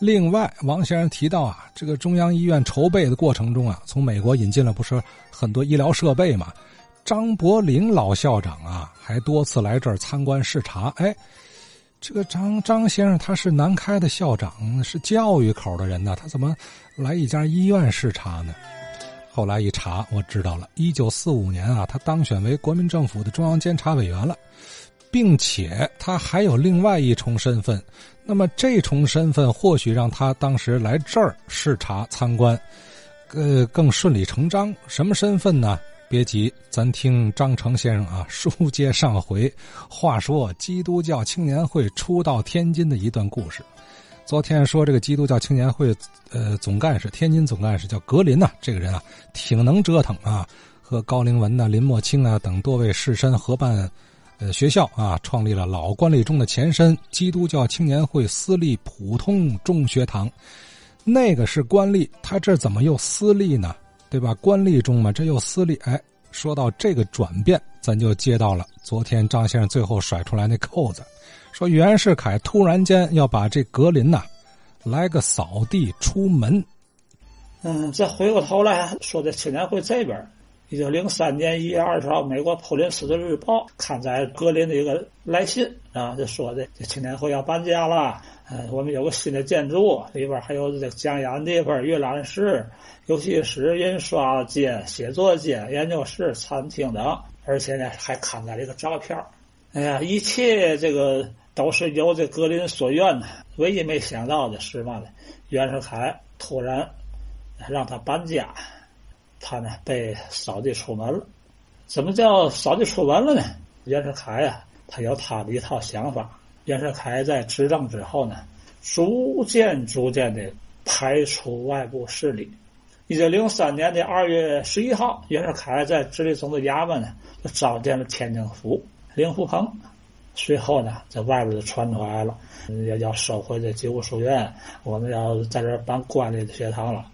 另外，王先生提到啊，这个中央医院筹备的过程中啊，从美国引进了不是很多医疗设备嘛。张伯苓老校长啊，还多次来这儿参观视察。哎，这个张张先生他是南开的校长，是教育口的人呢，他怎么来一家医院视察呢？后来一查，我知道了，一九四五年啊，他当选为国民政府的中央监察委员了，并且他还有另外一重身份。那么这重身份或许让他当时来这儿视察参观，呃，更顺理成章。什么身份呢？别急，咱听张成先生啊，书接上回。话说基督教青年会初到天津的一段故事。昨天说这个基督教青年会，呃，总干事，天津总干事叫格林呐，这个人啊，挺能折腾啊，和高凌文呐、林默清啊等多位士绅合办。呃，学校啊，创立了老官立中的前身——基督教青年会私立普通中学堂。那个是官立，他这怎么又私立呢？对吧？官立中嘛，这又私立。哎，说到这个转变，咱就接到了昨天张先生最后甩出来那扣子，说袁世凯突然间要把这格林呐，来个扫地出门。嗯，再回过头来说，这青年会这边。一九零三年一月二十号，美国普林斯顿日报刊载格林的一个来信啊，就说的这青年会要搬家了，呃，我们有个新的建筑，里边还有这讲演地方、阅览室、游戏室、印刷间、写作间、研究室、餐厅等，而且呢还刊载了一个照片。哎呀，一切这个都是由这格林所愿的，唯一没想到的是嘛呢？袁世凯突然让他搬家。他呢被扫地出门了，怎么叫扫地出门了呢？袁世凯呀，他有他的一套想法。袁世凯在执政之后呢，逐渐逐渐的排除外部势力。一九零三年的二月十一号，袁世凯在直隶总督衙门呢，就召见了天津府令狐鹏。随后呢，在外边就传出来了，要要收回这九书院，我们要在这办官立的学堂了。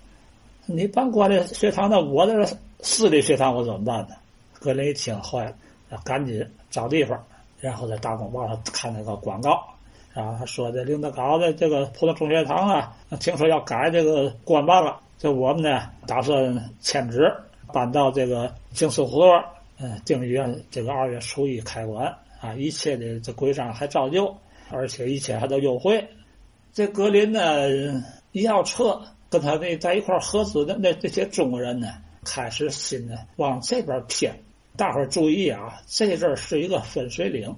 你办官立学堂，那我这私立学堂我怎么办呢？格林一听坏了，赶紧找地方，然后在大公报上看那个广告，然后他说的领导搞的这个普通中学堂啊，听说要改这个官办了，就我们呢打算迁址搬到这个京四胡同，嗯，定于这个二月初一开馆啊，一切的这规章还照旧，而且一切还都优惠。这格林呢一要撤。跟他那在一块合资的那这些中国人呢，开始心呢往这边偏。大伙儿注意啊，这阵儿是一个分水岭。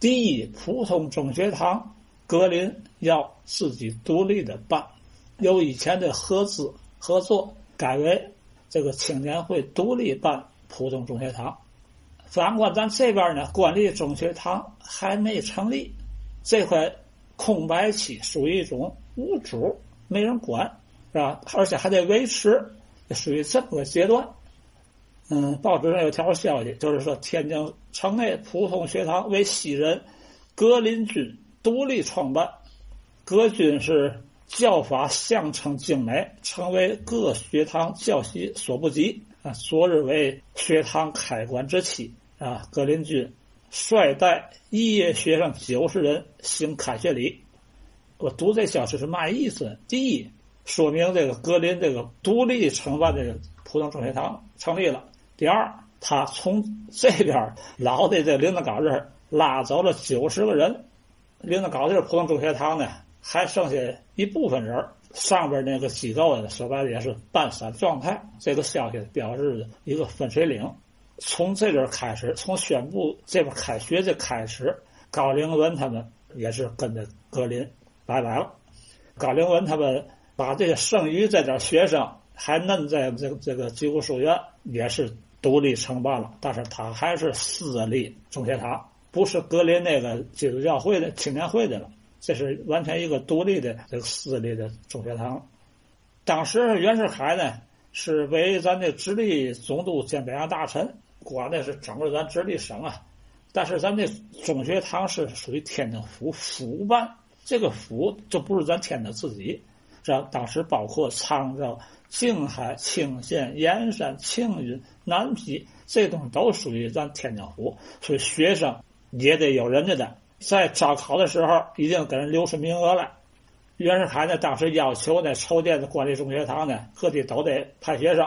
第一，普通中学堂格林要自己独立的办，由以前的合资合作改为这个青年会独立办普通中学堂。反观咱这边呢，官立中学堂还没成立，这块空白期属于一种无主，没人管。是吧？而且还得维持，属于这么个阶段。嗯，报纸上有条消息，就是说天津城内普通学堂为西人格林军独立创办，格军是教法相称精美，成为各学堂教习所不及啊。昨日为学堂开馆之期啊，格林军率带一业学生九十人行开学礼。我读这消息是嘛意思？第一。说明这个格林这个独立承办这个普通中学堂成立了。第二，他从这边老的这领导稿这拉走了九十个人，领导稿这普通中学堂呢还剩下一部分人，上边那个机构呢说白了也是半散状态。这个消息表示一个分水岭，从这边开始，从宣布这边开学就开始，高凌文他们也是跟着格林拜拜了。高凌文他们。把这个剩余这点学生还弄在这个这个基督书院，也是独立承办了，但是他还是私立中学堂，不是格林那个基督教会的青年会的了，这是完全一个独立的这个私立的中学堂。当时袁世凯呢是为咱的直隶总督兼北洋大臣，管的是整个咱直隶省啊，但是咱这中学堂是属于天津府府办，这个府就不是咱天津自己。这当时包括沧州、静海、青县、盐山、庆云、南皮，这东西都属于咱天津府，所以学生也得有人家的。在招考的时候，一定给人留出名额来。袁世凯呢，当时要求呢，筹建的官立中学堂呢，各地都得派学生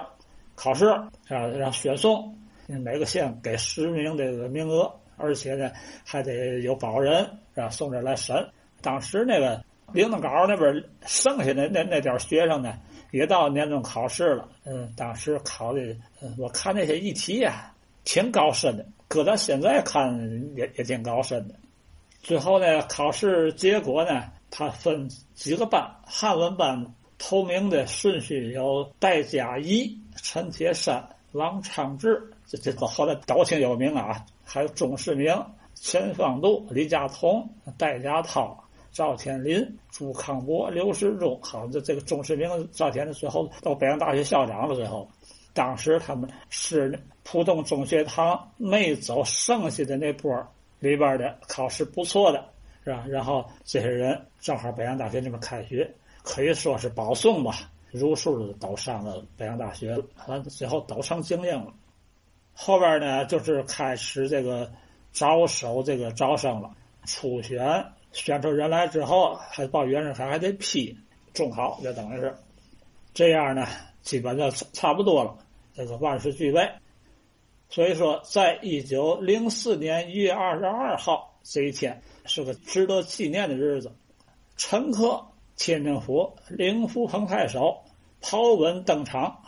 考试啊，让选送，每个县给十名这个名额，而且呢，还得有保人是吧？送这来审。当时那个领导稿那边剩下的那那点学生呢，也到年终考试了。嗯，当时考的，我看那些议题呀，挺高深的，搁咱现在看也也挺高深的。最后呢，考试结果呢，他分几个班，汉文班头名的顺序有戴嘉仪、陈铁山、王昌志，这这个后来都挺有名啊。还有钟世明、钱方度、李佳彤、戴家涛、赵天林、朱康伯、刘世忠。好，这这个钟世明、赵天林最后到北洋大学校长了。最后，当时他们是浦东中学堂没走剩下的那波里边的考试不错的，是吧？然后这些人正好北洋大学那边开学，可以说是保送吧，如数的都上了北洋大学了。完最后都成精英了。后边呢，就是开始这个招收这个招生了。初选选出人来之后，还报袁世凯还得批中考，就等于是这样呢，基本就差不多了。这个万事俱备。所以说，在一九零四年一月二十二号这一天是个值得纪念的日子。陈克，天津府灵福彭太守陶文登场，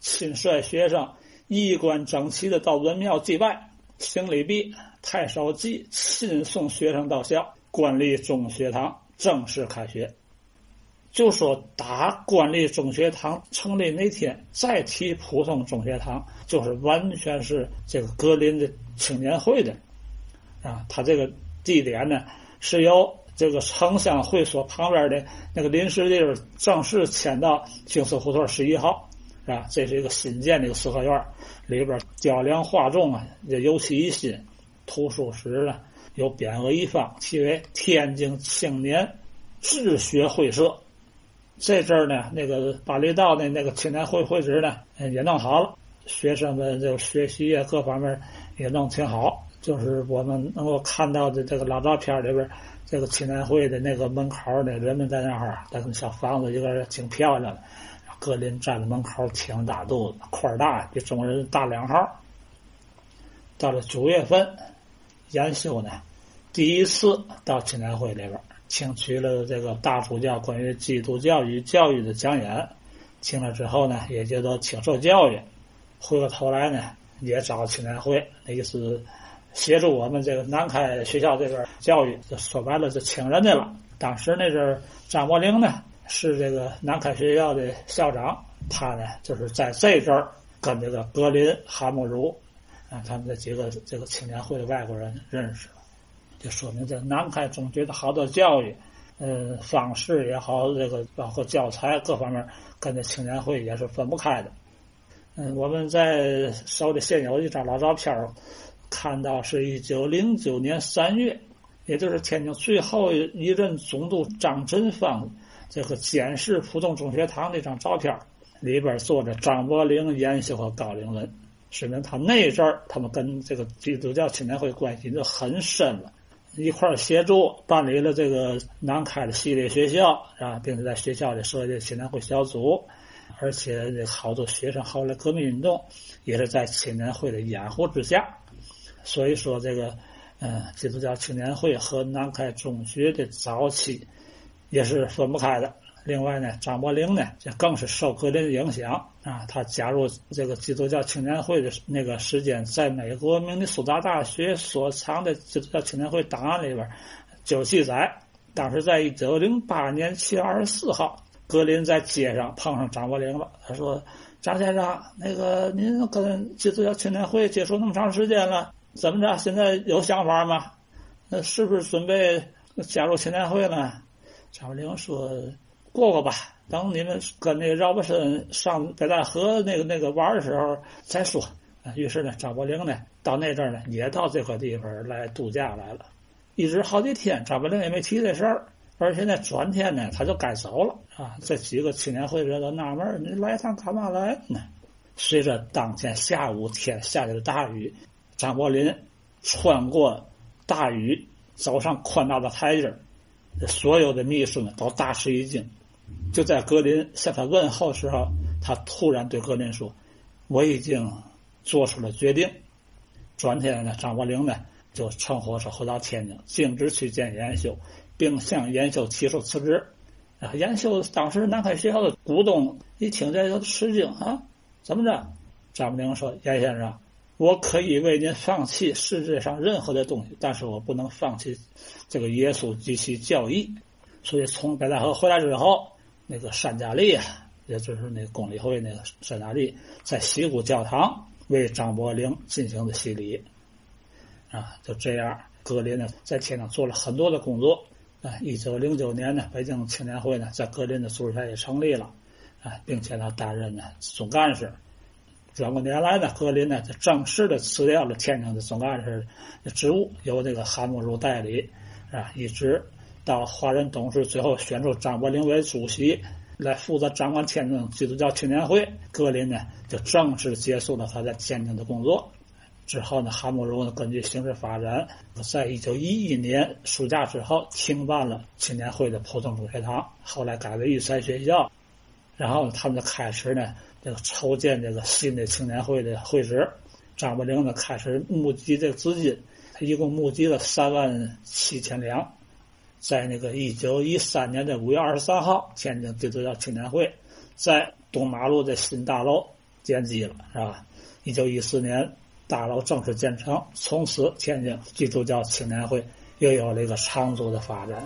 亲率学生。衣冠整齐的到文庙祭拜，行礼毕，太守即亲送学生到校。官立中学堂正式开学。就说打官立中学堂成立那天，再提普通中学堂，就是完全是这个格林的青年会的啊。他这个地点呢，是由这个城乡会所旁边的那个临时地儿正式迁到京四胡同十一号。是吧？这是一个新建的一个四合院，里边雕梁画栋啊，这油漆一新。图书室呢有匾额一方，其为天津青年治学会社。这阵儿呢，那个巴厘岛的那个青年会会址呢也弄好了，学生们就学习啊各方面也弄挺好。就是我们能够看到的这个老照片里边，这个青年会的那个门口呢，人们在那儿，那个小房子一个挺漂亮的。格林站在门口，挺大肚子，块大，比中国人大两号。到了九月份，研修呢，第一次到青年会里边听取了这个大主教关于基督教与教育的讲演。听了之后呢，也觉得挺受教育。回过头来呢，也找青年会，那意思协助我们这个南开学校这边教育。就说白了，就请人家了。当时那阵儿张伯苓呢。是这个南开学校的校长，他呢就是在这阵儿跟这个格林、韩慕儒啊，他们这几个这个青年会的外国人认识，就说明这南开中学的好多教育，呃方式也好，这个包括教材各方面，跟这青年会也是分不开的。嗯，我们在手里现有一张老照片，看到是一九零九年三月，也就是天津最后一任总督张振芳。这个监视浦东中学堂那张照片里边坐着张伯苓、严修和高凌文，说明他那阵儿他们跟这个基督教青年会关系就很深了，一块协助办理了这个南开的系列学校啊，并且在学校里设立青年会小组，而且好多学生后来革命运动也是在青年会的掩护之下，所以说这个嗯，基督教青年会和南开中学的早期。也是分不开的。另外呢，张伯苓呢，这更是受格林的影响啊。他加入这个基督教青年会的那个时间，在美国明尼苏达大学所藏的基督教青年会档案里边就记载，当时在一九零八年七月二十四号，格林在街上碰上张伯苓了。他说：“张先生，那个您跟基督教青年会接触那么长时间了，怎么着？现在有想法吗？那是不是准备加入青年会呢？”张伯苓说：“过过吧，等你们跟那个饶伯森上北戴河那个那个玩的时候再说。”于是呢，张伯苓呢到那阵呢也到这块地方来度假来了，一直好几天，张伯苓也没提这事儿。而且呢，转天呢他就该走了啊。这几个青年会的人都纳闷：你来一趟干嘛来呢？随着当天下午天下起了大雨，张伯苓穿过大雨，走上宽大的台阶儿。所有的秘书们都大吃一惊。就在格林向他问候时候，他突然对格林说：“我已经做出了决定。”转天呢，张伯苓呢就乘火车回到天津，径直去见严秀，并向严秀提出辞职。啊，严秀当时南开学校的股东一听这就吃惊啊，怎么着？张伯苓说：“严先生，我可以为您放弃世界上任何的东西，但是我不能放弃这个耶稣及其教义。所以从北戴河回来之后，那个山家利啊，也就是那个公理会那个山家利，在西湖教堂为张伯苓进行的洗礼。啊，就这样，格林呢在天津做了很多的工作。啊，一九零九年呢，北京青年会呢在格林的组织下也成立了，啊，并且他担任呢总干事。转过年来呢，格林呢就正式的辞掉了天津的总干事的职务，由这个韩慕如代理，啊，一直到华人董事最后选出张伯苓为主席，来负责掌管天津基督教青年会，格林呢就正式结束了他在天津的工作。之后呢，韩慕如呢根据形势发展，在一九一一年暑假之后停办了青年会的普通主学堂，后来改为育才学校，然后他们就开始呢。这个筹建这个新的青年会的会址，张伯苓呢开始募集这个资金，他一共募集了三万七千两，在那个一九一三年的五月二十三号，天津基督教青年会在东马路的新大楼奠基了，是吧？一九一四年大楼正式建成，从此天津基督教青年会又有了一个长足的发展。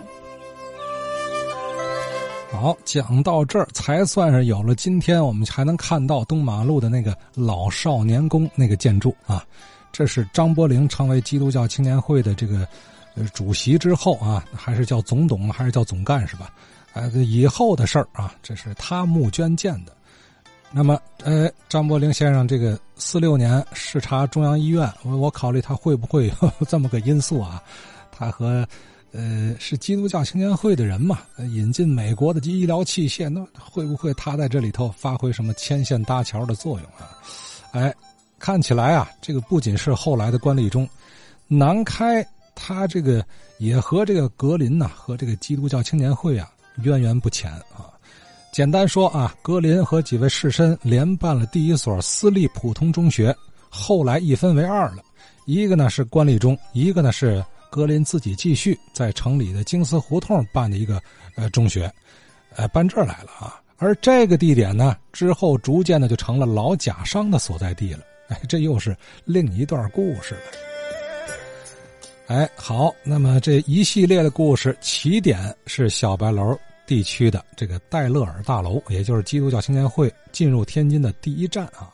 好，讲到这儿才算是有了今天，我们还能看到东马路的那个老少年宫那个建筑啊。这是张伯苓成为基督教青年会的这个呃主席之后啊，还是叫总董，还是叫总干事吧？呃，以后的事儿啊，这是他募捐建的。那么，呃，张伯苓先生这个四六年视察中央医院，我我考虑他会不会有 这么个因素啊？他和。呃，是基督教青年会的人嘛？引进美国的医疗器械，那会不会他在这里头发挥什么牵线搭桥的作用啊？哎，看起来啊，这个不仅是后来的官吏中，南开他这个也和这个格林呐，和这个基督教青年会啊渊源不浅啊。简单说啊，格林和几位士绅联办了第一所私立普通中学，后来一分为二了，一个呢是官吏中，一个呢是。格林自己继续在城里的金丝胡同办的一个呃中学，呃搬这儿来了啊。而这个地点呢，之后逐渐的就成了老贾商的所在地了。哎，这又是另一段故事了。哎，好，那么这一系列的故事起点是小白楼地区的这个戴勒尔大楼，也就是基督教青年会进入天津的第一站啊。